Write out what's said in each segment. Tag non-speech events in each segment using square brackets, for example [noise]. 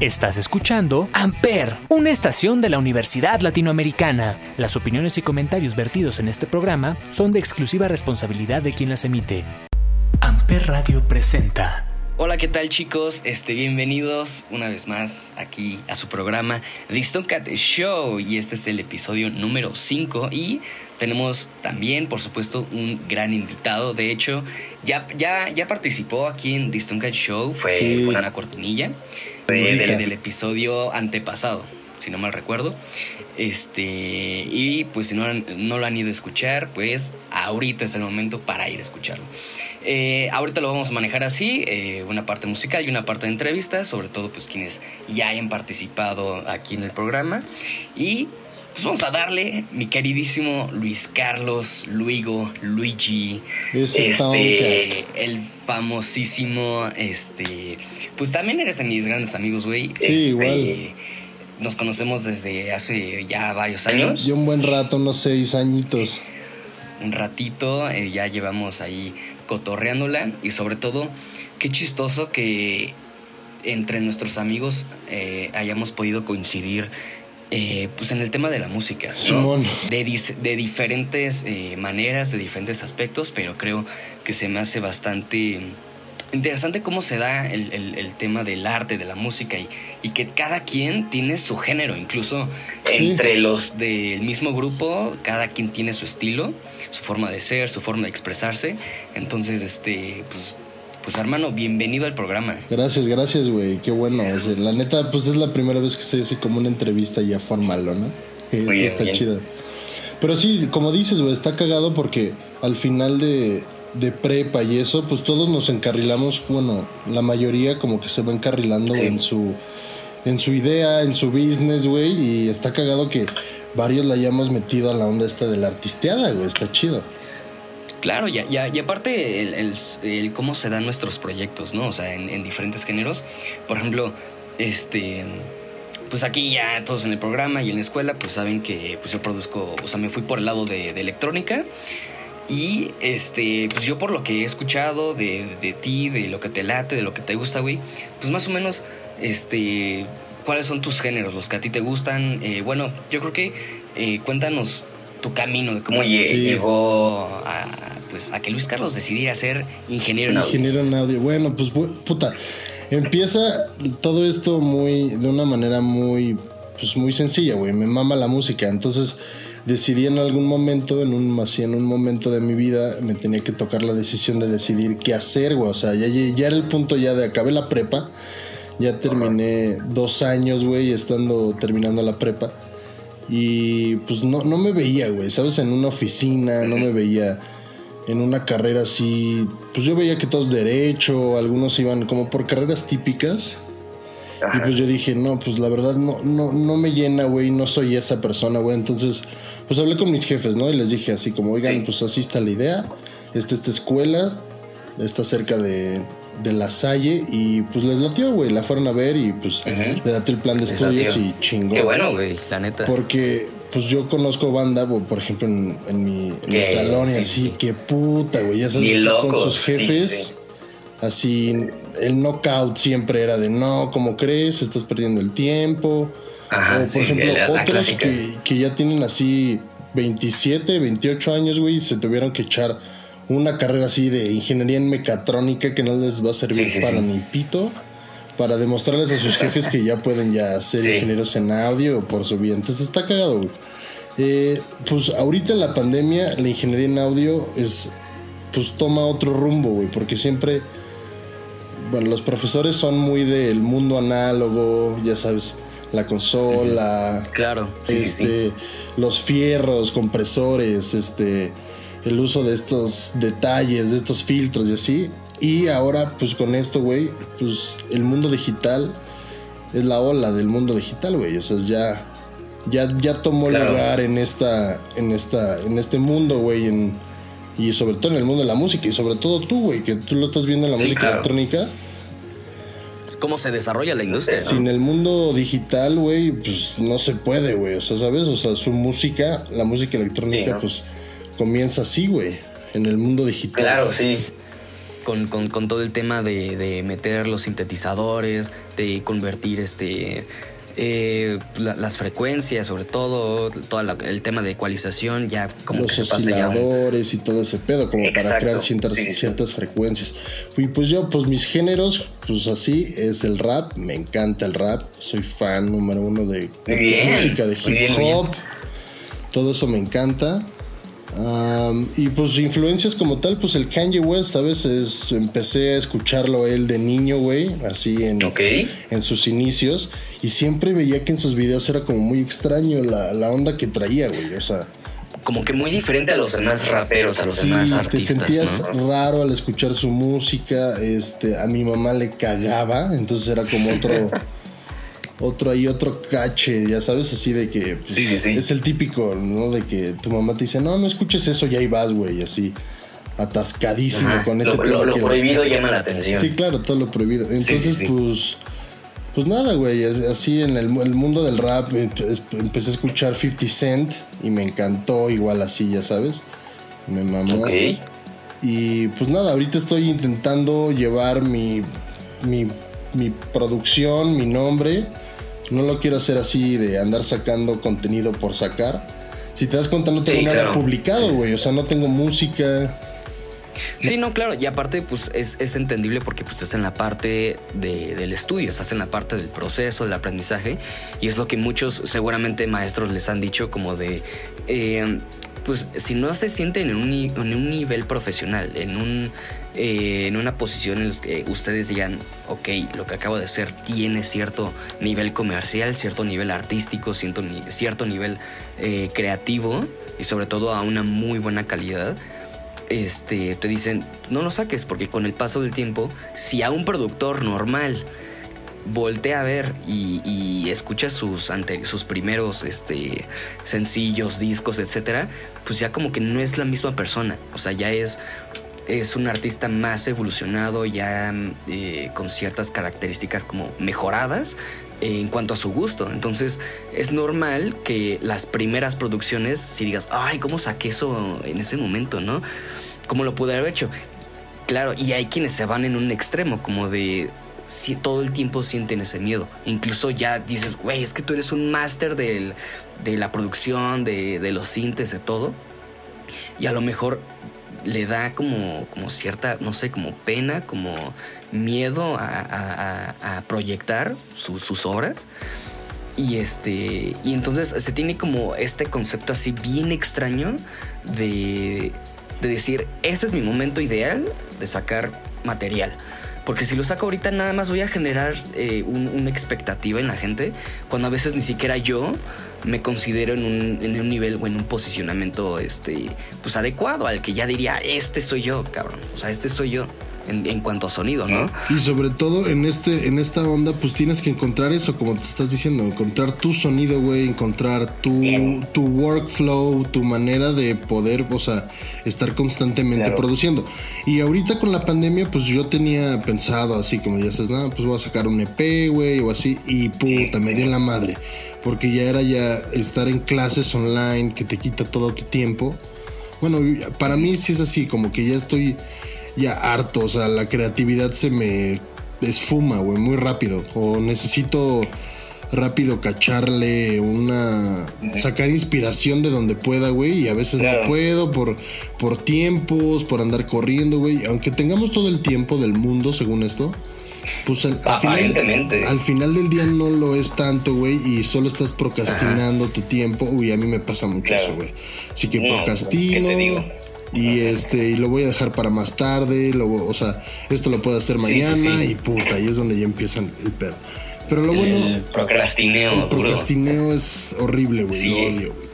Estás escuchando Amper, una estación de la Universidad Latinoamericana. Las opiniones y comentarios vertidos en este programa son de exclusiva responsabilidad de quien las emite. Amper Radio presenta. Hola, ¿qué tal chicos? Este, bienvenidos una vez más aquí a su programa The Cat Show y este es el episodio número 5 y tenemos también, por supuesto, un gran invitado. De hecho, ya, ya, ya participó aquí en The Cat Show, fue, una cortinilla del, episodio antepasado, si no mal recuerdo. Este, y pues si no, no lo han ido a escuchar, pues ahorita es el momento para ir a escucharlo. Eh, ahorita lo vamos a manejar así, eh, una parte musical y una parte de entrevistas, sobre todo pues quienes ya hayan participado aquí en el programa. Y pues vamos a darle, mi queridísimo Luis Carlos, Luigo, Luigi, este, el famosísimo, este, pues también eres de mis grandes amigos, güey. Sí, este, Nos conocemos desde hace ya varios años. Y un buen rato, unos seis añitos. Un ratito, eh, ya llevamos ahí cotorreándola y sobre todo, qué chistoso que entre nuestros amigos eh, hayamos podido coincidir eh, pues en el tema de la música, de, de, diferentes eh, maneras, de diferentes aspectos, pero creo que se me hace bastante interesante cómo se da el, tema del arte, de la música y, y, que cada quien tiene su género, incluso entre los del mismo grupo, cada quien tiene su estilo, su forma de ser, su forma de expresarse. Entonces, este, pues pues hermano, bienvenido al programa. Gracias, gracias, güey. Qué bueno. la neta, pues es la primera vez que se hace como una entrevista ya formal, ¿no? Eh, está chida. Pero sí, como dices, güey, está cagado porque al final de, de, prepa y eso, pues todos nos encarrilamos, bueno, la mayoría como que se va encarrilando en su en su idea, en su business, güey, y está cagado que varios la hayamos metido a la onda esta de la artisteada, güey, está chido. Claro, y, y, aparte el, cómo se dan nuestros proyectos, ¿no? O sea, en, diferentes géneros. Por ejemplo, este pues aquí ya todos en el programa y en la escuela pues saben que pues yo produzco, o sea, me fui por el lado de, electrónica y este, pues yo por lo que he escuchado de, de, ti, de lo que te late, de lo que te gusta, güey, pues más o menos, este, ¿cuáles son tus géneros, los que a ti te gustan? Eh, bueno, yo creo que eh, cuéntanos tu camino, de cómo llegó a, pues, a que Luis Carlos decidiera ser ingeniero en audio. Ingeniero en audio. Bueno, pues puta, empieza todo esto muy, de una manera muy, pues muy sencilla, güey. Me mama la música, entonces decidí en algún momento, en un, así en un momento de mi vida, me tenía que tocar la decisión de decidir qué hacer, güey. O sea, ya, ya era el punto ya de acabé la prepa, ya terminé dos años, güey, estando terminando la prepa. Y pues no, no me veía, güey, ¿sabes? En una oficina, no me veía en una carrera así. Pues yo veía que todos derecho, algunos iban como por carreras típicas. Y pues yo dije, no, pues la verdad no, no, no me llena, güey, no soy esa persona, güey. Entonces, pues hablé con mis jefes, ¿no? Y les dije así como, oigan, pues así está la idea. Esta, esta escuela está cerca de, de la Salle y pues les latió, güey. La fueron a ver y pues le date el plan de estudios y chingó. Qué bueno, güey, la neta. Porque pues yo conozco banda, por ejemplo, en, mi, salón y así, qué puta, güey. Ya sabes, con sus jefes. Así, el knockout siempre era de no, ¿cómo crees? Estás perdiendo el tiempo. Ajá, o por ejemplo, otros que, que ya tienen así 27, 28 años, güey, se tuvieron que echar una carrera así de ingeniería en mecatrónica que no les va a servir para ni pito, para demostrarles a sus [laughs] jefes que ya pueden ya ser ingenieros en audio por su vida. Entonces está cagado, güey. Eh, pues ahorita en la pandemia la ingeniería en audio es, pues toma otro rumbo, güey, porque siempre, bueno, los profesores son muy del mundo análogo, ya sabes, la consola, claro, este, los fierros, compresores, este el uso de estos detalles, de estos filtros y así. Y ahora, pues con esto, güey, pues el mundo digital es la ola del mundo digital, güey. O sea, ya, ya, ya tomó lugar en esta, en esta, en este mundo, güey, y sobre todo en el mundo de la música y sobre todo tú, güey, que tú lo estás viendo en la música electrónica. ¿Cómo se desarrolla la industria? Sin el mundo digital, güey, pues no se puede, güey. O sea, ¿sabes? O sea, su música, la música electrónica, pues comienza así, güey, en el mundo digital. Claro, sí. con, con, con todo el tema de, de meter los sintetizadores, de convertir este eh, las frecuencias, sobre todo, todo el tema de ecualización, ya como los que se osciladores y todo ese pedo, como para crear ciertas, ciertas frecuencias. Y pues yo, pues mis géneros, pues así es el rap, me encanta el rap, soy fan número uno de, música de hip hop, todo eso me encanta y pues influencias como tal, pues el Kanye West a veces empecé a escucharlo él de niño, güey, así en, en sus inicios, y siempre veía que en sus videos era como muy extraño la, onda que traía, güey, o sea... Como que muy diferente a los demás raperos, a los demás artistas. Te sentías raro al escuchar su música, este, a mi mamá le cagaba, entonces era como [laughs] otro... otro ahí, otro cache, ya sabes, así de que pues, es el típico, ¿no? De que tu mamá te dice, no, no escuches eso, ya ahí vas, güey, así atascadísimo con ese lo, Lo, prohibido llama la atención. Sí, claro, todo lo prohibido. Entonces, pues, pues nada, güey, así en el, mundo del rap empecé a escuchar 50 Cent y me encantó igual así, ya sabes. Me mamó. Y pues nada, ahorita estoy intentando llevar mi, mi, mi producción, mi nombre no lo quiero hacer así de andar sacando contenido por sacar. Si te das cuenta, no tengo nada publicado, güey. O sea, no tengo música. Sí, no, claro. Y aparte, pues es, entendible porque pues, estás en la parte del estudio, estás en la parte del proceso, del aprendizaje. Y es lo que muchos, seguramente, maestros les han dicho como de... Eh, pues si no se sienten en un, en un nivel profesional, en un eh, en una posición en la que ustedes digan, ok, lo que acabo de hacer tiene cierto nivel comercial, cierto nivel artístico, cierto, cierto nivel eh, creativo y sobre todo a una muy buena calidad, este, te dicen, no lo saques porque con el paso del tiempo, si a un productor normal voltea a ver y, escucha sus, sus primeros este, sencillos, discos, etcétera, pues ya como que no es la misma persona. O sea, ya es es un artista más evolucionado, ya eh, con ciertas características como mejoradas en cuanto a su gusto. Entonces es normal que las primeras producciones, si digas, ay, ¿cómo saqué eso en ese momento, no? ¿Cómo lo pude haber hecho? Claro, y hay quienes se van en un extremo, como de si todo el tiempo sienten ese miedo. Incluso ya dices, güey, es que tú eres un máster de la producción, de, de los sintes, de todo. Y a lo mejor le da como, como cierta, no sé, como pena, como miedo a, proyectar sus obras. Y este. Y entonces se tiene como este concepto así bien extraño de, de decir, este es mi momento ideal de sacar material. Porque si lo saco ahorita nada más voy a generar eh, una expectativa en la gente, cuando a veces ni siquiera yo me considero en un, en un, nivel o en un posicionamiento este, pues adecuado al que ya diría, este soy yo, cabrón. O sea, este soy yo en, cuanto a sonido, ¿no? Y sobre todo en este, en esta onda, pues tienes que encontrar eso, como te estás diciendo, encontrar tu sonido, güey, encontrar tu, tu workflow, tu manera de poder, o sea, estar constantemente produciendo. Y ahorita con la pandemia, pues yo tenía pensado así, como ya sabes, nada, pues voy a sacar un EP, güey, o así, y puta, me di en la madre. Porque ya era ya estar en clases online que te quita todo tu tiempo. Bueno, para mí sí es así, como que ya estoy ya harto, o sea, la creatividad se me esfuma, güey, muy rápido. O necesito rápido cacharle una sacar inspiración de donde pueda, güey, y a veces no puedo por por tiempos, por andar corriendo, güey, aunque tengamos todo el tiempo del mundo según esto. Pues al, final, al final del día no lo es tanto, güey, y solo estás procrastinando tu tiempo. Uy, a mí me pasa mucho eso, güey. Así que pues, procrastino. Y este, y lo voy a dejar para más tarde, lo, o sea, esto lo puedo hacer mañana y puta, y es donde ya empiezan el pedo. Pero lo bueno. El procrastineo. El procrastineo es horrible, güey. Lo odio, güey.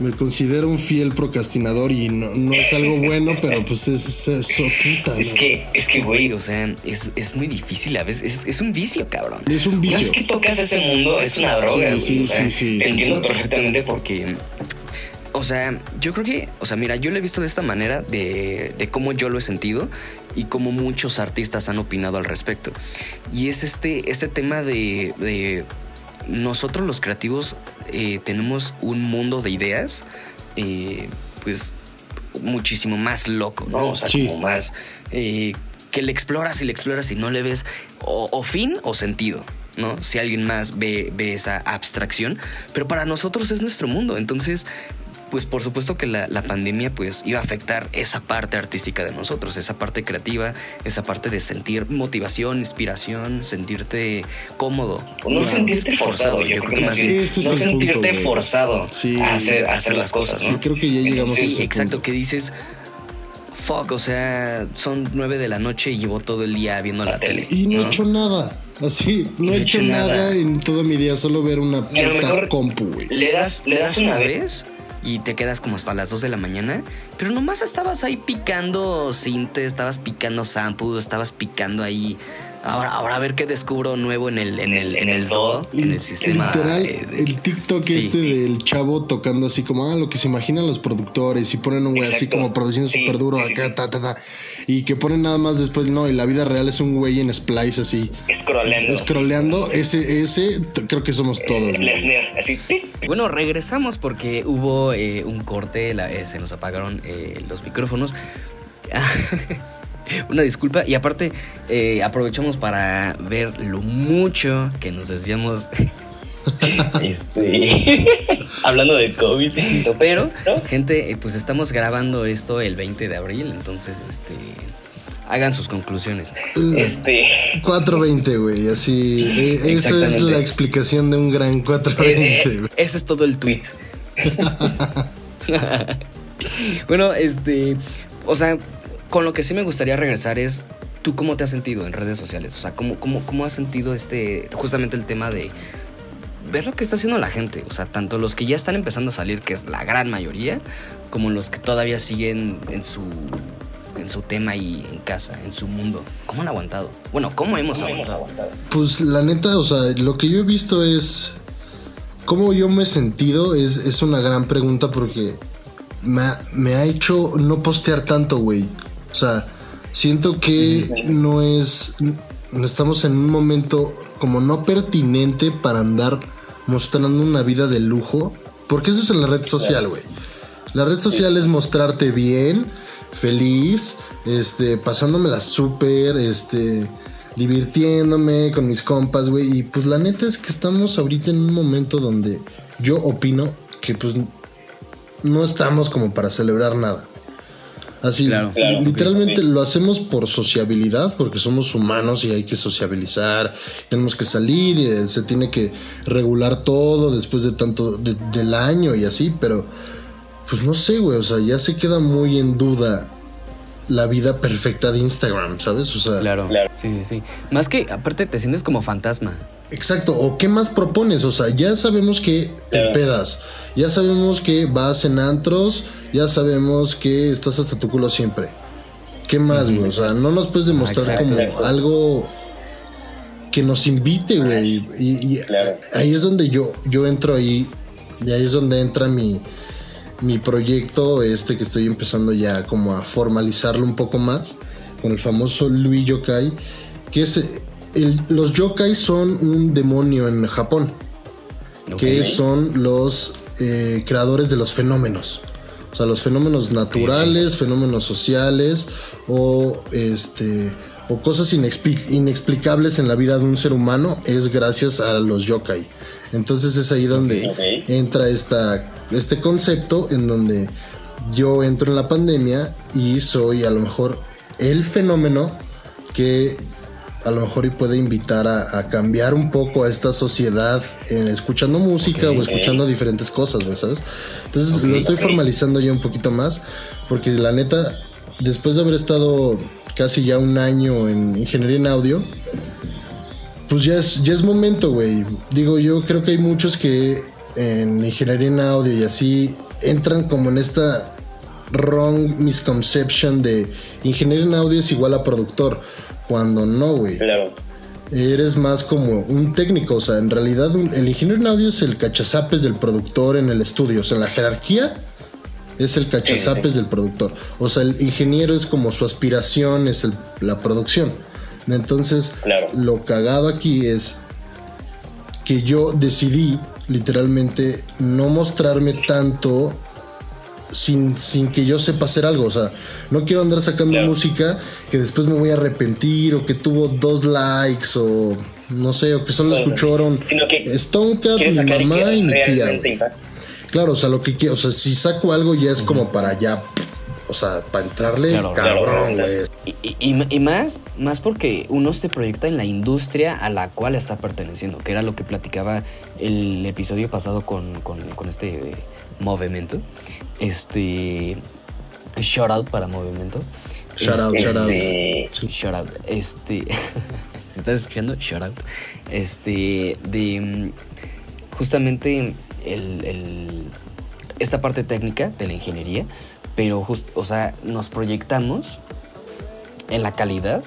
Me considero un fiel procrastinador y no, no es algo bueno, pero pues es eso, puta. Es que, es que, güey, o sea, es, es muy difícil a veces. Es, es, un vicio, cabrón. Es un vicio. Una vez que tocas ese mundo, es una droga, sí, Sí, sí, Te entiendo perfectamente porque o sea, yo creo que, o sea, mira, yo lo he visto de esta manera, de, de cómo yo lo he sentido y cómo muchos artistas han opinado al respecto. Y es este, este tema de, de nosotros los creativos eh, tenemos un mundo de ideas, eh, pues muchísimo más loco, ¿no? O sea, como más eh, que le exploras y le exploras y no le ves o, fin o sentido. ¿no? Si alguien más ve, ve, esa abstracción, pero para nosotros es nuestro mundo. Entonces, pues por supuesto que la, pandemia pues iba a afectar esa parte artística de nosotros, esa parte creativa, esa parte de sentir motivación, inspiración, sentirte cómodo. No, sentirte forzado, yo, creo que más bien. No sentirte forzado a, hacer, hacer las cosas, ¿no? creo que ya llegamos a ese exacto, que dices fuck, o sea, son nueve de la noche y llevo todo el día viendo la, tele. Y no, he hecho nada. Así, no, he hecho nada. en todo mi día, solo ver una puta compu, güey. Le das, le das una vez y te quedas como hasta las 2 de la mañana, pero nomás estabas ahí picando cinte, estabas picando sample, estabas picando ahí. Ahora, ahora a ver qué descubro nuevo en el, en el, en el DO, en el sistema. Literal, eh, el TikTok este del chavo tocando así como, ah, lo que se imaginan los productores y ponen un güey así como produciendo súper duro acá, ta, ta, ta y que ponen nada más después, no, y la vida real es un güey en Splice así. Scrolleando. Scrolleando, ese, ese creo que somos todos. así. Bueno, regresamos porque hubo eh, un corte, eh, se nos apagaron eh, los micrófonos. [laughs] [laughs] Una disculpa. Y aparte, aprovechamos para ver lo mucho que nos desviamos [laughs] este, [laughs] hablando de COVID. Pero, gente, eh, pues estamos grabando esto el 20 de abril, entonces, este, hagan sus conclusiones. Este 420, güey, así. Eh, eso es la explicación de un gran 420. Eh, ese es todo el tweet. bueno, este, o sea, con lo que sí me gustaría regresar es ¿Tú cómo te has sentido en redes sociales? O sea, ¿cómo, cómo, cómo has sentido este, justamente el tema de ver lo que está haciendo la gente. O sea, tanto los que ya están empezando a salir, que es la gran mayoría, como los que todavía siguen en su en su tema y en casa, en su mundo. ¿Cómo han aguantado? Bueno, ¿cómo hemos, aguantado? Pues la neta, o sea, lo que yo he visto es cómo yo me he sentido es, es una gran pregunta porque me ha, me ha hecho no postear tanto, güey. O sea, siento que no es... Estamos en un momento como no pertinente para andar mostrando una vida de lujo. Porque eso es en la red social, güey. La red social es mostrarte bien, feliz, este, pasándomela súper, este, divirtiéndome con mis compas, güey. Y pues la neta es que estamos ahorita en un momento donde yo opino que pues no estamos como para celebrar nada. Así, literalmente lo hacemos por sociabilidad, porque somos humanos y hay que sociabilizar, tenemos que salir, y eh, se tiene que regular todo después de tanto del año y así, pero pues no sé, güey, o sea, ya se queda muy en duda la vida perfecta de Instagram, ¿sabes? O sea, claro, claro. Sí, sí, sí. Más que aparte te sientes como fantasma. Exacto, o qué más propones, o sea, ya sabemos que te pedas, ya sabemos que vas en antros, ya sabemos que estás hasta tu culo siempre. ¿Qué más, güey? O sea, no nos puedes demostrar como algo que nos invite, güey. Y, ahí es donde yo, yo entro ahí, y ahí es donde entra mi, mi proyecto, este que estoy empezando ya como a formalizarlo un poco más, con el famoso Louis Yokai, que es los yokai son un demonio en Japón, que son los eh, creadores de los fenómenos. O sea, los fenómenos naturales, fenómenos sociales o este o cosas inexplicables en la vida de un ser humano es gracias a los yokai. Entonces es ahí donde entra esta, este concepto en donde yo entro en la pandemia y soy a lo mejor el fenómeno que a lo mejor y puede invitar a, cambiar un poco a esta sociedad escuchando música o escuchando diferentes cosas, ¿sabes? Entonces lo estoy formalizando yo un poquito más porque la neta, después de haber estado casi ya un año en ingeniería en audio, pues ya es, ya es momento, güey. Digo, yo creo que hay muchos que en ingeniería en audio y así entran como en esta wrong misconception de ingeniero en audio es igual a productor. Cuando no, güey. Claro. Eres más como un técnico, o sea, en realidad el ingeniero en audio es el cachazapes del productor en el estudio, o sea, en la jerarquía es el cachazapes del productor. O sea, el ingeniero es como su aspiración, es la producción. Entonces, lo cagado aquí es que yo decidí literalmente no mostrarme tanto sin, sin que yo sepa hacer algo. O sea, no quiero andar sacando música que después me voy a arrepentir o que tuvo dos likes o no sé, o que solo escucharon Stonecat, mi mamá y mi tía. Claro, o sea, lo que quiero, o sea, si saco algo ya es como para ya, o sea, para entrarle cabrón, güey. Y, más, más porque uno se proyecta en la industria a la cual está perteneciendo, que era lo que platicaba el episodio pasado con, con, con este movimiento. Este. Shout out para movimiento. Shout out, shout out. Este, shout out. Este. [laughs] si estás escuchando, shout out. Este. De. Justamente el, esta parte técnica de la ingeniería, pero just, o sea, nos proyectamos en la calidad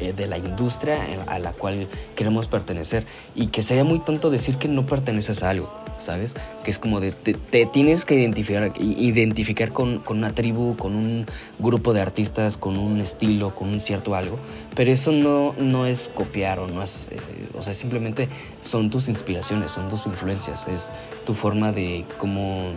eh, de la industria a la cual queremos pertenecer y que sería muy tonto decir que no perteneces a algo, ¿sabes? Que es como de te, tienes que identificar, identificar con, una tribu, con un grupo de artistas, con un estilo, con un cierto algo, pero eso no, no es copiar o no es, eh, o sea, simplemente son tus inspiraciones, son tus influencias, es tu forma de cómo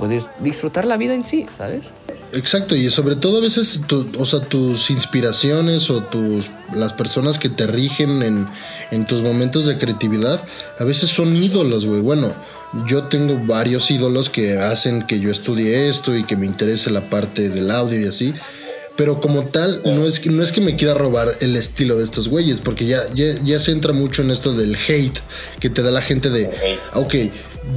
puedes disfrutar la vida en sí, ¿sabes? Exacto, y sobre todo a veces, o sea, tus inspiraciones o tus las personas que te rigen en, en tus momentos de creatividad, a veces son ídolos, güey. Bueno, yo tengo varios ídolos que hacen que yo estudie esto y que me interese la parte del audio y así. Pero como tal, no es, que, no es que me quiera robar el estilo de estos güeyes, porque ya, ya, ya se entra mucho en esto del hate que te da la gente de, ok,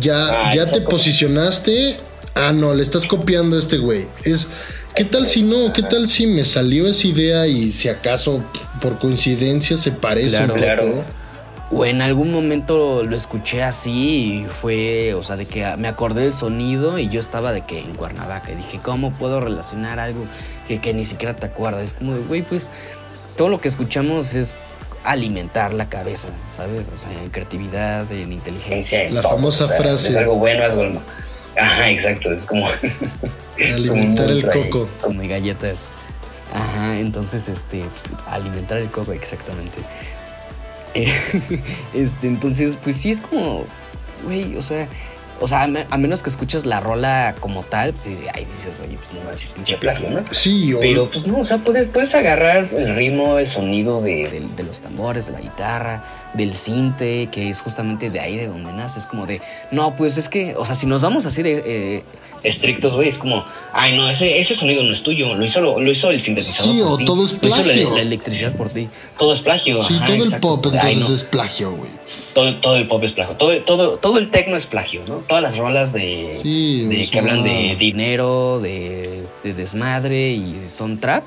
ya, ah, ya te posicionaste, ah, no, le estás copiando a este güey. Es, ¿qué tal si no? ¿Qué tal si me salió esa idea y si acaso por coincidencia se parece claro, O en algún momento lo escuché así y fue, o sea, de que me acordé del sonido y yo estaba de que en Cuernavaca y dije, ¿cómo puedo relacionar algo que, que ni siquiera te acuerdas? Es como, güey, pues todo lo que escuchamos es alimentar la cabeza, ¿sabes? O sea, en creatividad, en inteligencia. la famosa frase. Es algo bueno, es algo Ajá, exacto, es como... alimentar el coco. Como galletas. Ajá, entonces, este, pues, alimentar el coco, exactamente. [laughs] este, entonces, pues sí es como, güey, o sea, o sea, a menos que escuches la rola como tal, pues ahí dices, oye, pues no manches, pinche plagio, ¿no? Sí, Pero pues no, o sea, puedes, puedes agarrar el ritmo, el sonido de, los tambores, de la guitarra, del cinte, que es justamente de ahí de donde nace. Es como de, no, pues es que, o sea, si nos vamos así de eh, estrictos, güey, es como, ay, no, ese, ese sonido no es tuyo, lo hizo, lo, hizo el sintetizador. Sí, o todo es plagio. Lo hizo la, electricidad por ti. Todo es plagio. Sí, todo el pop entonces es plagio, güey todo, todo el pop es plagio, todo, todo, todo el tecno es plagio, ¿no? Todas las rolas de, de que hablan de dinero, de, desmadre y son trap,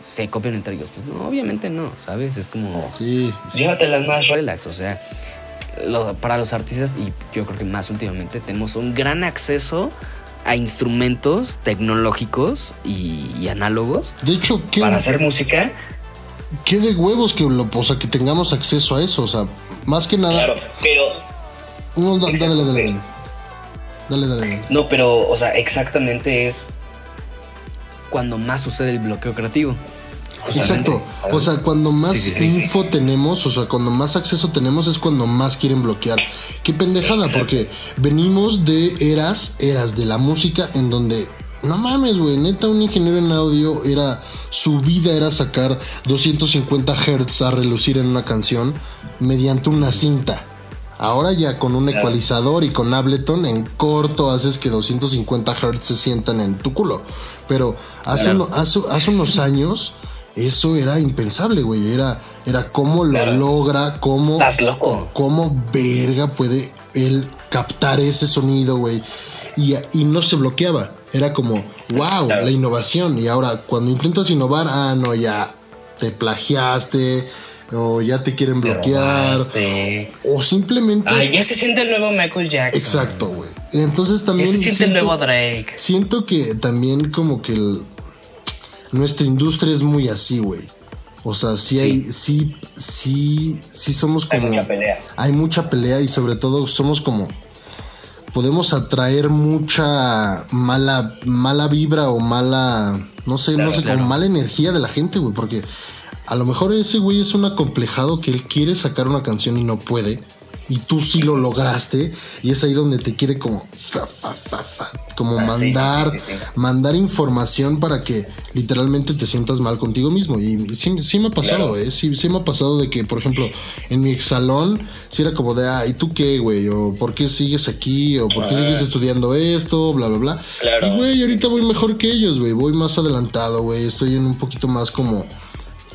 se copian entre ellos. Pues no, obviamente no, ¿sabes? Es como, sí. llévatelas más relax, o sea, para los artistas y yo creo que más últimamente tenemos un gran acceso a instrumentos tecnológicos y, análogos. De hecho, para hacer música qué de huevos que lo, o sea, que tengamos acceso a eso, o sea, más que nada. Claro, pero. No, dale, dale, dale, dale. Dale, No, pero, o sea, exactamente es cuando más sucede el bloqueo creativo. Exacto. O sea, cuando más info tenemos, o sea, cuando más acceso tenemos es cuando más quieren bloquear. Qué pendejada, porque venimos de eras, eras de la música en donde no mames, güey. Neta, un ingeniero en audio era. Su vida era sacar 250 Hz a relucir en una canción mediante una cinta. Ahora ya con un ecualizador y con Ableton en corto haces que 250 Hz se sientan en tu culo. Pero hace, hace, unos años eso era impensable, güey. Era, era cómo lo logra, cómo... Estás loco. Cómo verga puede él captar ese sonido, güey. Y, y no se bloqueaba. Era como, wow, la innovación. Y ahora, cuando intentas innovar, ah, no, ya te plagiaste, o ya te quieren bloquear, o simplemente. Ay, ya se siente el nuevo Michael Jackson. Exacto, güey. Entonces también. Ya se siente el nuevo Drake. Siento que también, como que nuestra industria es muy así, güey. O sea, sí, hay, sí, sí, sí somos como. Hay mucha pelea. Hay mucha pelea y sobre todo somos como podemos atraer mucha mala, mala vibra o mala, no sé, no sé, como mala energía de la gente, güey, porque a lo mejor ese güey es un acomplejado que él quiere sacar una canción y no puede. Y tú sí lo lograste y es ahí donde te quiere como como ah, mandar mandar información para que literalmente te sientas mal contigo mismo. Y sí, me ha pasado eh sí, sí me ha pasado de que por ejemplo en mi salón si era como de ah y tú qué güey o por qué sigues aquí o por qué sigues estudiando esto bla bla bla y güey ahorita voy mejor que ellos güey. Voy más adelantado güey. Estoy en un poquito más como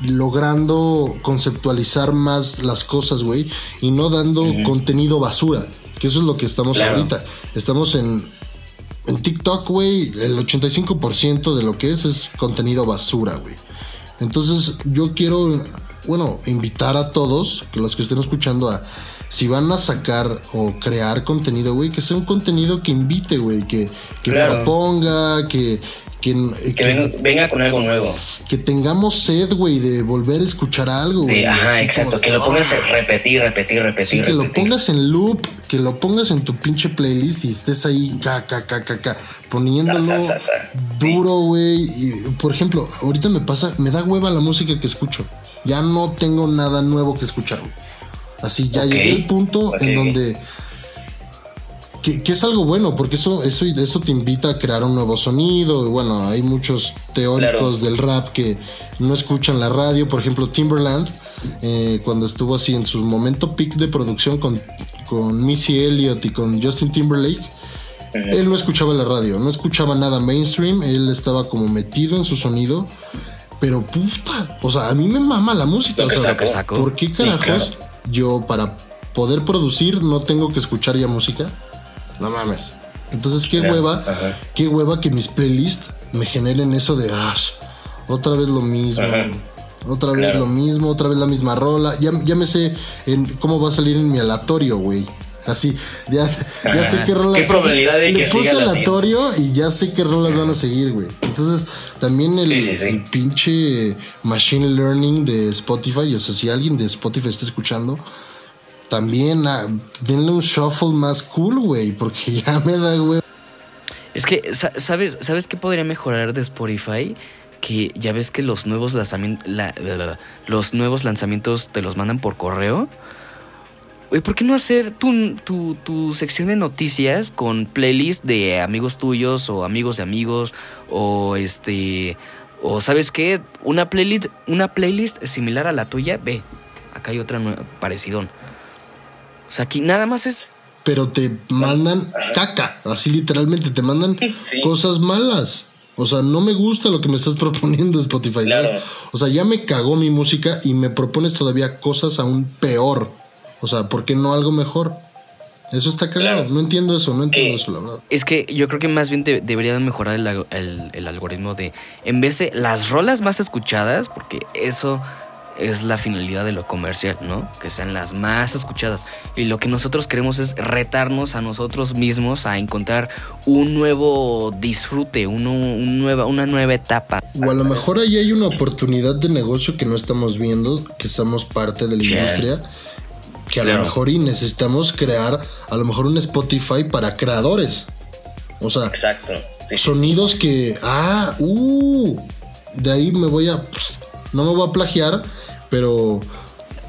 logrando conceptualizar más las cosas, güey, y no dando contenido basura, que eso es lo que estamos ahorita. Estamos en, en TikTok, güey, el 85% de lo que es es contenido basura, güey. Entonces yo quiero, bueno, invitar a todos, que los que estén escuchando a, si van a sacar o crear contenido, güey, que sea un contenido que invite, güey, que, que proponga, que, que, venga, con algo nuevo. Que tengamos sed, güey, de volver a escuchar algo, güey. Ajá, exacto. Que lo pongas a repetir, repetir, repetir. que lo pongas en loop, que lo pongas en tu pinche playlist y estés ahí, ca, ca, ca, ca, poniéndolo duro, güey. Por ejemplo, ahorita me pasa, me da hueva la música que escucho. Ya no tengo nada nuevo que escuchar, Así, ya llegué al punto en donde que, es algo bueno, porque eso, eso, eso te invita a crear un nuevo sonido. Y bueno, hay muchos teóricos del rap que no escuchan la radio. Por ejemplo, Timberland, eh, cuando estuvo así en su momento peak de producción con, con Missy Elliott y con Justin Timberlake, él no escuchaba la radio, no escuchaba nada mainstream, él estaba como metido en su sonido. Pero puta, o sea, a mí me mama la música. O sea, ¿por qué carajos yo para poder producir no tengo que escuchar ya música? No mames. Entonces, qué hueva, qué hueva que mis playlists me generen eso de, ah, otra vez lo mismo. Otra vez lo mismo, otra vez la misma rola. Ya, ya me sé en cómo va a salir en mi aleatorio, güey. Así, ya, ya sé qué rolas. ¿Qué probabilidad de que puse aleatorio y ya sé qué rolas van a seguir, güey. Entonces, también el, el, pinche machine learning de Spotify, o sea, si alguien de Spotify está escuchando, también ah, denle un shuffle más cool, güey, porque [laughs] ya me da, güey. Es que, ¿sabes, ¿sabes qué podría mejorar de Spotify? Que ya ves que los nuevos lanzamientos, los nuevos lanzamientos te los mandan por correo. Güey, ¿por qué no hacer tu, tu, tu, sección de noticias con playlist de amigos tuyos o amigos de amigos o este o sabes qué, una playlist una playlist similar a la tuya, ve, acá hay otra parecidón. O sea, aquí nada más es. Pero te mandan caca, así literalmente, te mandan cosas malas. O sea, no me gusta lo que me estás [laughs] proponiendo Spotify. O sea, ya me cagó mi música y me propones todavía cosas aún peor. O sea, ¿por qué no algo mejor? Eso está cagado. No entiendo eso, no entiendo eso, la verdad. Es que yo creo que más bien te, deberían mejorar el, algoritmo de, en vez de las rolas más escuchadas, porque eso es la finalidad de lo comercial, ¿no? Que sean las más escuchadas. Y lo que nosotros queremos es retarnos a nosotros mismos a encontrar un nuevo disfrute, uno, nueva, una nueva etapa. O a lo mejor ahí hay una oportunidad de negocio que no estamos viendo, que somos parte de la industria. Que a lo mejor y necesitamos crear a lo mejor un Spotify para creadores. O sea, Exacto. sonidos que, ah, uh, de ahí me voy a, no me voy a plagiar, pero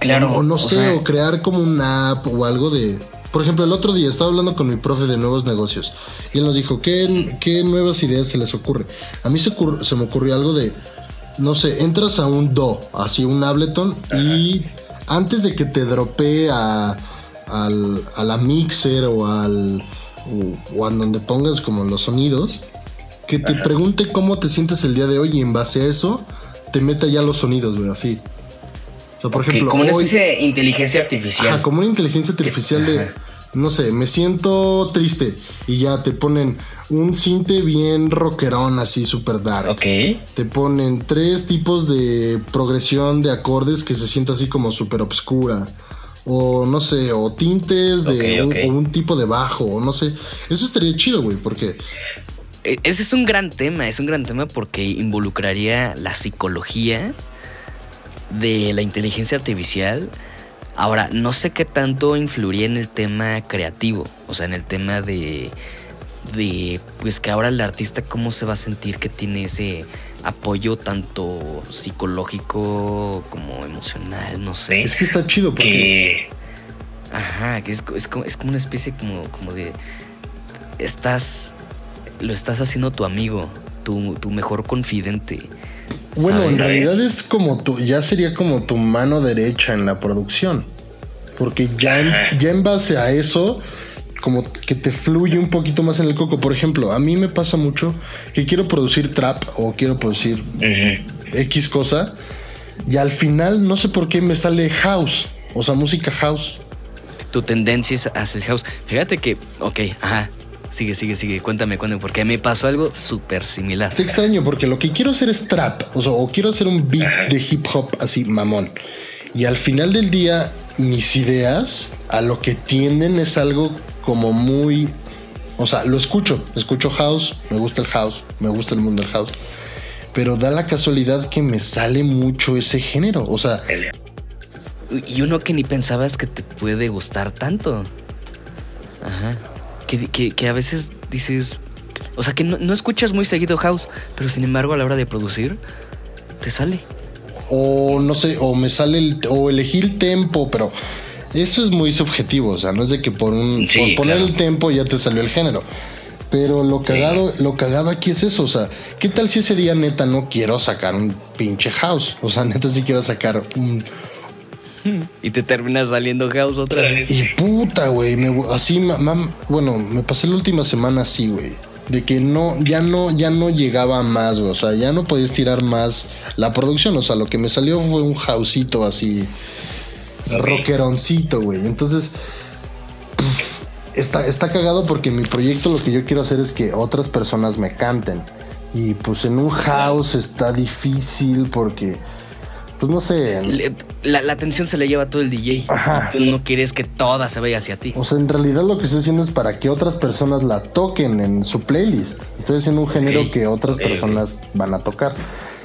claro, o no sé, o crear como una app o algo de... Por ejemplo, el otro día estaba hablando con mi profe de nuevos negocios y él nos dijo, ¿qué, qué nuevas ideas se les ocurre? A mí se, se me ocurrió algo de, no sé, entras a un Do, así un Ableton, y antes de que te dropee a, al, a la mixer o al... O, a donde pongas como los sonidos, que te pregunte cómo te sientes el día de hoy y en base a eso te meta ya los sonidos, güey, así por ejemplo. Como una especie de inteligencia artificial. como una inteligencia artificial de. No sé, me siento triste. Y ya te ponen un cinte bien rockerón, así super dark. Ok. Te ponen tres tipos de progresión de acordes que se siente así como súper obscura. O no sé, o tintes de un, un, tipo de bajo, o no sé. Eso estaría chido, güey, porque. E, ese es un gran tema, es un gran tema porque involucraría la psicología de la inteligencia artificial. Ahora, no sé qué tanto influiría en el tema creativo, o sea, en el tema de, de, pues que ahora el artista cómo se va a sentir que tiene ese apoyo tanto psicológico como emocional, no sé. Es que está chido porque... Ajá, que es, es, como, es como una especie como, como de... Estás... Lo estás haciendo tu amigo, tu, tu mejor confidente. Bueno, en realidad es como tu, ya sería como tu mano derecha en la producción. Porque ya en, ya en base a eso, como que te fluye un poquito más en el coco. Por ejemplo, a mí me pasa mucho que quiero producir trap o quiero producir X cosa. Y al final, no sé por qué me sale house, o sea, música house. Tu tendencia es hacia el house. Fíjate que, ok, ajá, Sigue, sigue, sigue. Cuéntame, cuéntame, porque me pasó algo súper similar. Está extraño porque lo que quiero hacer es trap, o sea, o quiero hacer un beat de hip hop así, mamón. Y al final del día, mis ideas a lo que tienden es algo como muy. O sea, lo escucho, escucho house, me gusta el house, me gusta el mundo del house. Pero da la casualidad que me sale mucho ese género, o sea. Y uno que ni pensabas que te puede gustar tanto. Ajá que, a veces dices, o sea, que no, escuchas muy seguido house, pero sin embargo a la hora de producir, te sale. O no sé, o me sale el, o elegir el tempo, pero eso es muy subjetivo, o sea, no es de que por, un, poner el tempo ya te salió el género. Pero lo cagado, lo cagado aquí es eso, o sea, ¿qué tal si ese día neta no quiero sacar un pinche house? O sea, neta sí quiero sacar un, [laughs] y te terminas saliendo house otra vez. Y puta, güey. Así, bueno, me pasé la última semana así, güey. De que no, ya no, ya no llegaba más, güey. O sea, ya no podías tirar más la producción. O sea, lo que me salió fue un houseito así. Rockeroncito, güey. Entonces. está, está cagado porque mi proyecto lo que yo quiero hacer es que otras personas me canten. Y pues en un house está difícil porque pues no sé. la, atención se le lleva a todo el DJ. Ajá. Tú no quieres que toda se vaya hacia ti. O sea, en realidad lo que estoy haciendo es para que otras personas la toquen en su playlist. Estoy haciendo un género que otras personas van a tocar.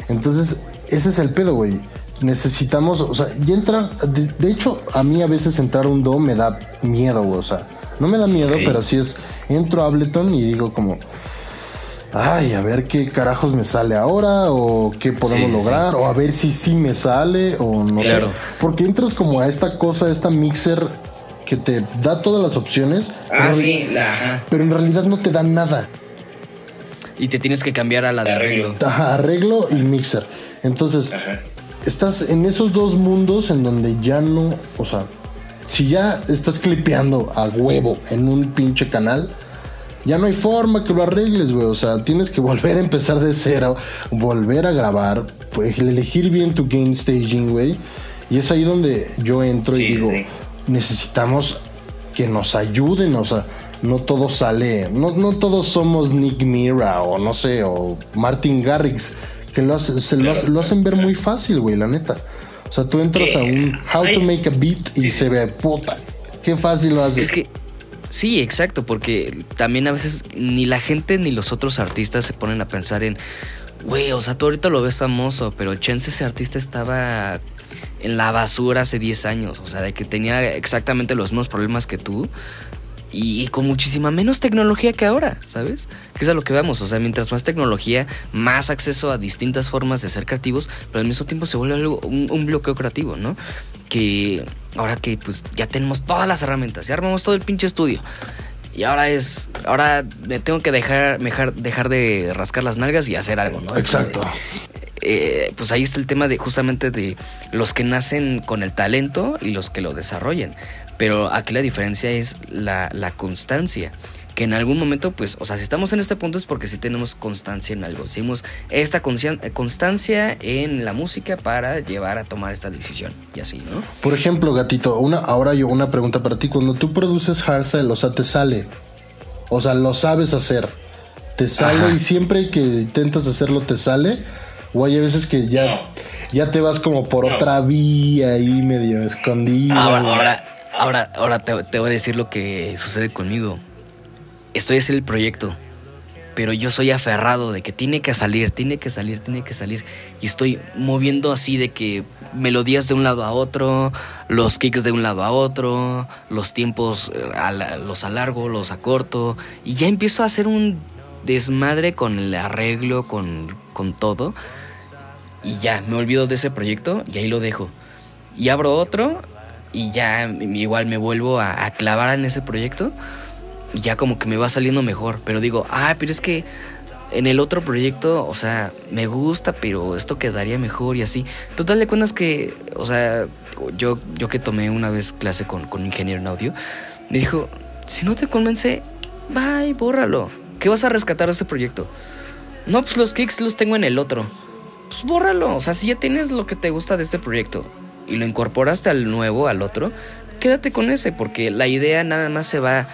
Entonces, ese es el pedo, güey. Necesitamos, o sea, y entrar, de, hecho, a mí a veces entrar un do me da miedo, güey. O sea, no me da miedo, pero sí es, entro a Ableton y digo como, ay, a ver qué carajos me sale ahora o qué podemos lograr o a ver si sí me sale o no sé. Porque entras como a esta cosa, esta mixer que te da todas las opciones. Ah, sí, la, Pero en realidad no te da nada. Y te tienes que cambiar a la de arreglo. Ajá, arreglo y mixer. Entonces, estás en esos dos mundos en donde ya no, o sea, si ya estás clipeando a huevo en un pinche canal, ya no hay forma que lo arregles, güey. O sea, tienes que volver a empezar de cero, volver a grabar, pues elegir bien tu game staging, güey. Y es ahí donde yo entro y digo, necesitamos que nos ayuden, o sea, no todo sale, no, no todos somos Nick Mira o no sé, o Martin Garrix, que lo, se lo, hacen ver muy fácil, güey, la neta. O sea, tú entras a un How to Make a Beat y se ve puta. Qué fácil lo haces. Es que Sí, exacto, porque también a veces ni la gente ni los otros artistas se ponen a pensar en, güey, o sea, tú ahorita lo ves famoso, pero Chance ese artista estaba en la basura hace 10 años, o sea, de que tenía exactamente los mismos problemas que tú y, con muchísima menos tecnología que ahora, ¿sabes? Que es a lo que vamos, o sea, mientras más tecnología, más acceso a distintas formas de ser creativos, pero al mismo tiempo se vuelve algo, un bloqueo creativo, ¿no? Que ahora que pues ya tenemos todas las herramientas, ya armamos todo el pinche estudio. Y ahora es, ahora me tengo que dejar, dejar, dejar de rascar las nalgas y hacer algo, ¿no? Exacto. Eh, pues ahí está el tema de justamente de los que nacen con el talento y los que lo desarrollan. Pero aquí la diferencia es la, la constancia que en algún momento, pues, o sea, si estamos en este punto es porque sí tenemos constancia en algo. Hicimos esta constancia en la música para llevar a tomar esta decisión y así, ¿no? Por ejemplo, gatito, una, ahora yo una pregunta para ti. Cuando tú produces hardstyle, o sea, te sale, o sea, lo sabes hacer, te sale y siempre que intentas hacerlo te sale, o hay veces que ya, ya te vas como por otra vía ahí medio escondida. Ahora, ahora, ahora, te, te voy a decir lo que sucede conmigo estoy haciendo el proyecto, pero yo soy aferrado de que tiene que salir, tiene que salir, tiene que salir. Y estoy moviendo así de que melodías de un lado a otro, los kicks de un lado a otro, los tiempos eh, los alargo, los acorto. Y ya empiezo a hacer un desmadre con el arreglo, con, con todo. Y ya, me olvido de ese proyecto y ahí lo dejo. Y abro otro y ya igual me vuelvo a, clavar en ese proyecto y ya como que me va saliendo mejor. Pero digo, ah, pero es que en el otro proyecto, o sea, me gusta, pero esto quedaría mejor y así. Total de cuentas que, o sea, yo, yo que tomé una vez clase con, con un ingeniero en audio, me dijo, si no te convence, bye, bórralo. ¿Qué vas a rescatar de ese proyecto? No, pues los kicks los tengo en el otro. Pues bórralo. O sea, si ya tienes lo que te gusta de este proyecto y lo incorporaste al nuevo, al otro, quédate con ese, porque la idea nada más se va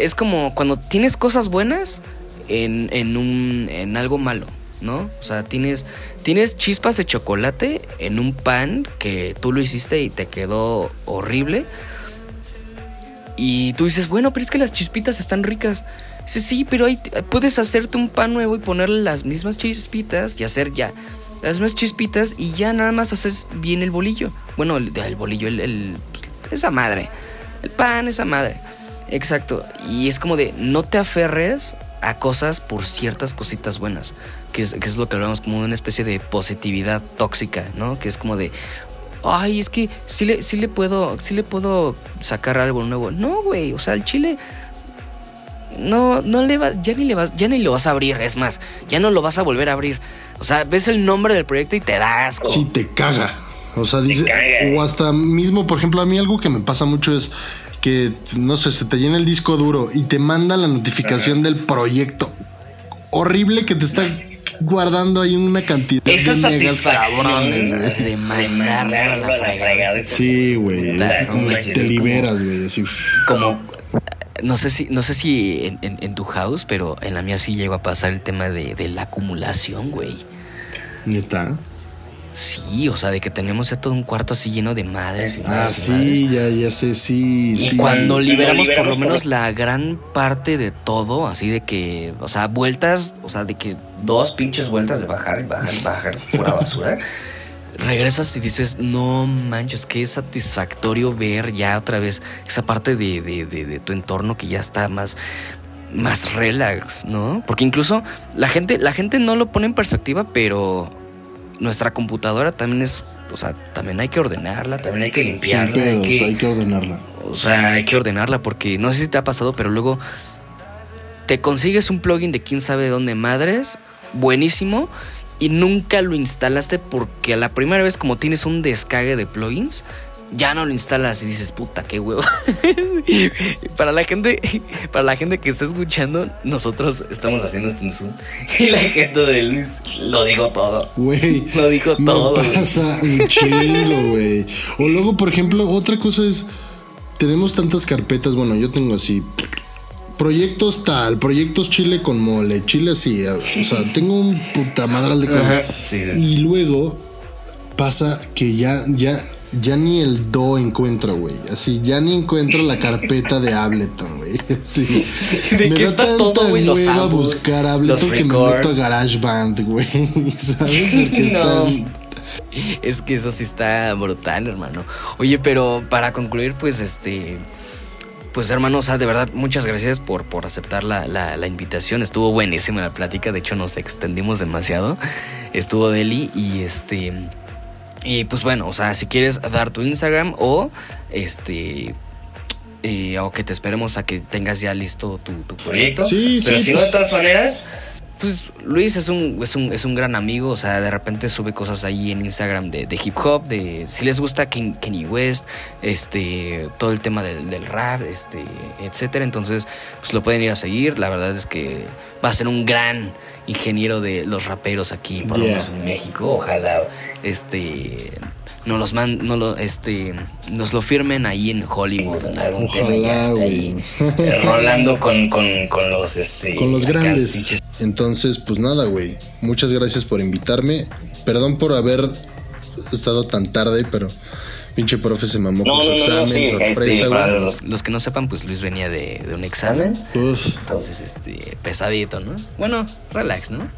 es como cuando tienes cosas buenas en, en, un, en algo malo, ¿no? O sea, tienes, tienes chispas de chocolate en un pan que tú lo hiciste y te quedó horrible. Y tú dices, bueno, pero es que las chispitas están ricas. Dices, sí, pero ahí puedes hacerte un pan nuevo y ponerle las mismas chispitas y hacer ya las mismas chispitas y ya nada más haces bien el bolillo. Bueno, el, el bolillo, el, el, esa madre. El pan, esa madre. Exacto. Y es como de no te aferres a cosas por ciertas cositas buenas. Que es, que es lo que hablamos como una especie de positividad tóxica, ¿no? Que es como de. Ay, es que sí le, le puedo. Sí le puedo sacar algo nuevo. No, güey. O sea, el chile. No, no le va, ya ni le vas, ya ni lo vas a abrir, es más, ya no lo vas a volver a abrir. O sea, ves el nombre del proyecto y te das. Sí, te caga. O sea, dice, o hasta mismo, por ejemplo, a mí algo que me pasa mucho es que, no sé, se te llena el disco duro y te manda la notificación del proyecto horrible que te está guardando ahí una cantidad Esa de satisfacción de mandarlo a la fregada. Sí, güey. te liberas, güey. Así. Como no sé si, no sé si en, tu house, pero en la mía sí llegó a pasar el tema de, de la acumulación, güey. ¿Neta? Sí, o sea, de que tenemos ya todo un cuarto así lleno de madres. ah, sí, ya, ya sé, sí. Y cuando liberamos por lo menos la gran parte de todo, así de que, o sea, vueltas, o sea, de que dos pinches vueltas de bajar, bajar, bajar, pura basura. [laughs] regresas y dices, no manches, qué satisfactorio ver ya otra vez esa parte de, de, de tu entorno que ya está más, más relax, ¿no? Porque incluso la gente, la gente no lo pone en perspectiva, pero nuestra computadora también es, o sea, también hay que ordenarla, también hay que limpiarla. hay, que, ordenarla. O sea, hay que ordenarla porque no sé si te ha pasado, pero luego te consigues un plugin de quién sabe dónde madres, buenísimo, y nunca lo instalaste porque a la primera vez como tienes un descague de plugins, ya no lo instalas y dices, puta, qué huevo. [laughs] para la gente, para la gente que está escuchando, nosotros estamos haciendo esto en Zoom. Y la gente de Luis lo dijo todo. Güey. Lo dijo todo. pasa un chingo, güey. O luego, por ejemplo, otra cosa es, tenemos tantas carpetas, bueno, yo tengo así, proyectos tal, proyectos chile con mole, chile así, o sea, tengo un puta madral de cosas. Y luego pasa que ya, ya, ya ni el do encuentro, güey. Así, ya ni encuentro la carpeta de Ableton, güey. [laughs] Sí. [laughs] ¿De me qué está todo, güey? Los a buscar Ableton que me meto a GarageBand, güey. [laughs] ¿Sabes? Porque no. Es que eso sí está brutal, hermano. Oye, pero para concluir, pues este. Pues hermano, o sea, de verdad, muchas gracias por, por aceptar la, la, la invitación. Estuvo buenísima la plática. De hecho, nos extendimos demasiado. Estuvo Deli y este. Y pues bueno, o sea, si quieres dar tu Instagram o este. Eh, o que te esperemos a que tengas ya listo tu, proyecto. Sí, Pero si no, de todas maneras, pues Luis es un, es un, es un gran amigo, o sea, de repente sube cosas ahí en Instagram de, hip hop, de si les gusta Kenny West, este, todo el tema del, del, rap, este, etcétera. Entonces, pues lo pueden ir a seguir. La verdad es que va a ser un gran ingeniero de los raperos aquí, por lo menos en México. Ojalá este nos los man, no lo, este, nos lo firmen ahí en Hollywood, en algún Ojalá, ahí, rolando con, con, con, los este con los grandes. Entonces, pues nada, güey. Muchas gracias por invitarme. Perdón por haber estado tan tarde, pero Pinche profe se mamó con su examen, sorpresa, para los, que no sepan, pues Luis venía de, un examen. Entonces, este, pesadito, ¿no? Bueno, relax, ¿no?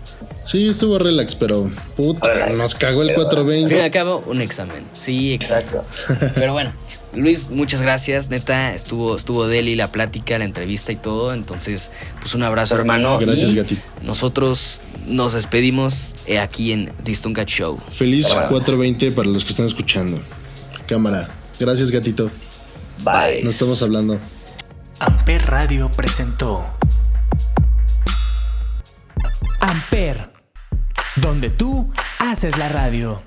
Sí, estuvo relax, pero puta, nos cagó el 420. Al fin y al cabo, un examen. Sí, exacto. [laughs] pero bueno, Luis, muchas gracias. Neta, estuvo, estuvo Deli la plática, la entrevista y todo. Entonces, pues un abrazo, hermano. Gracias, Gati. Nosotros nos despedimos eh, aquí en Distunga Show. Feliz 420 para los que están escuchando cámara. Gracias, gatito. Bye. Nos estamos hablando. Amper Radio presentó Amper, donde tú haces la radio.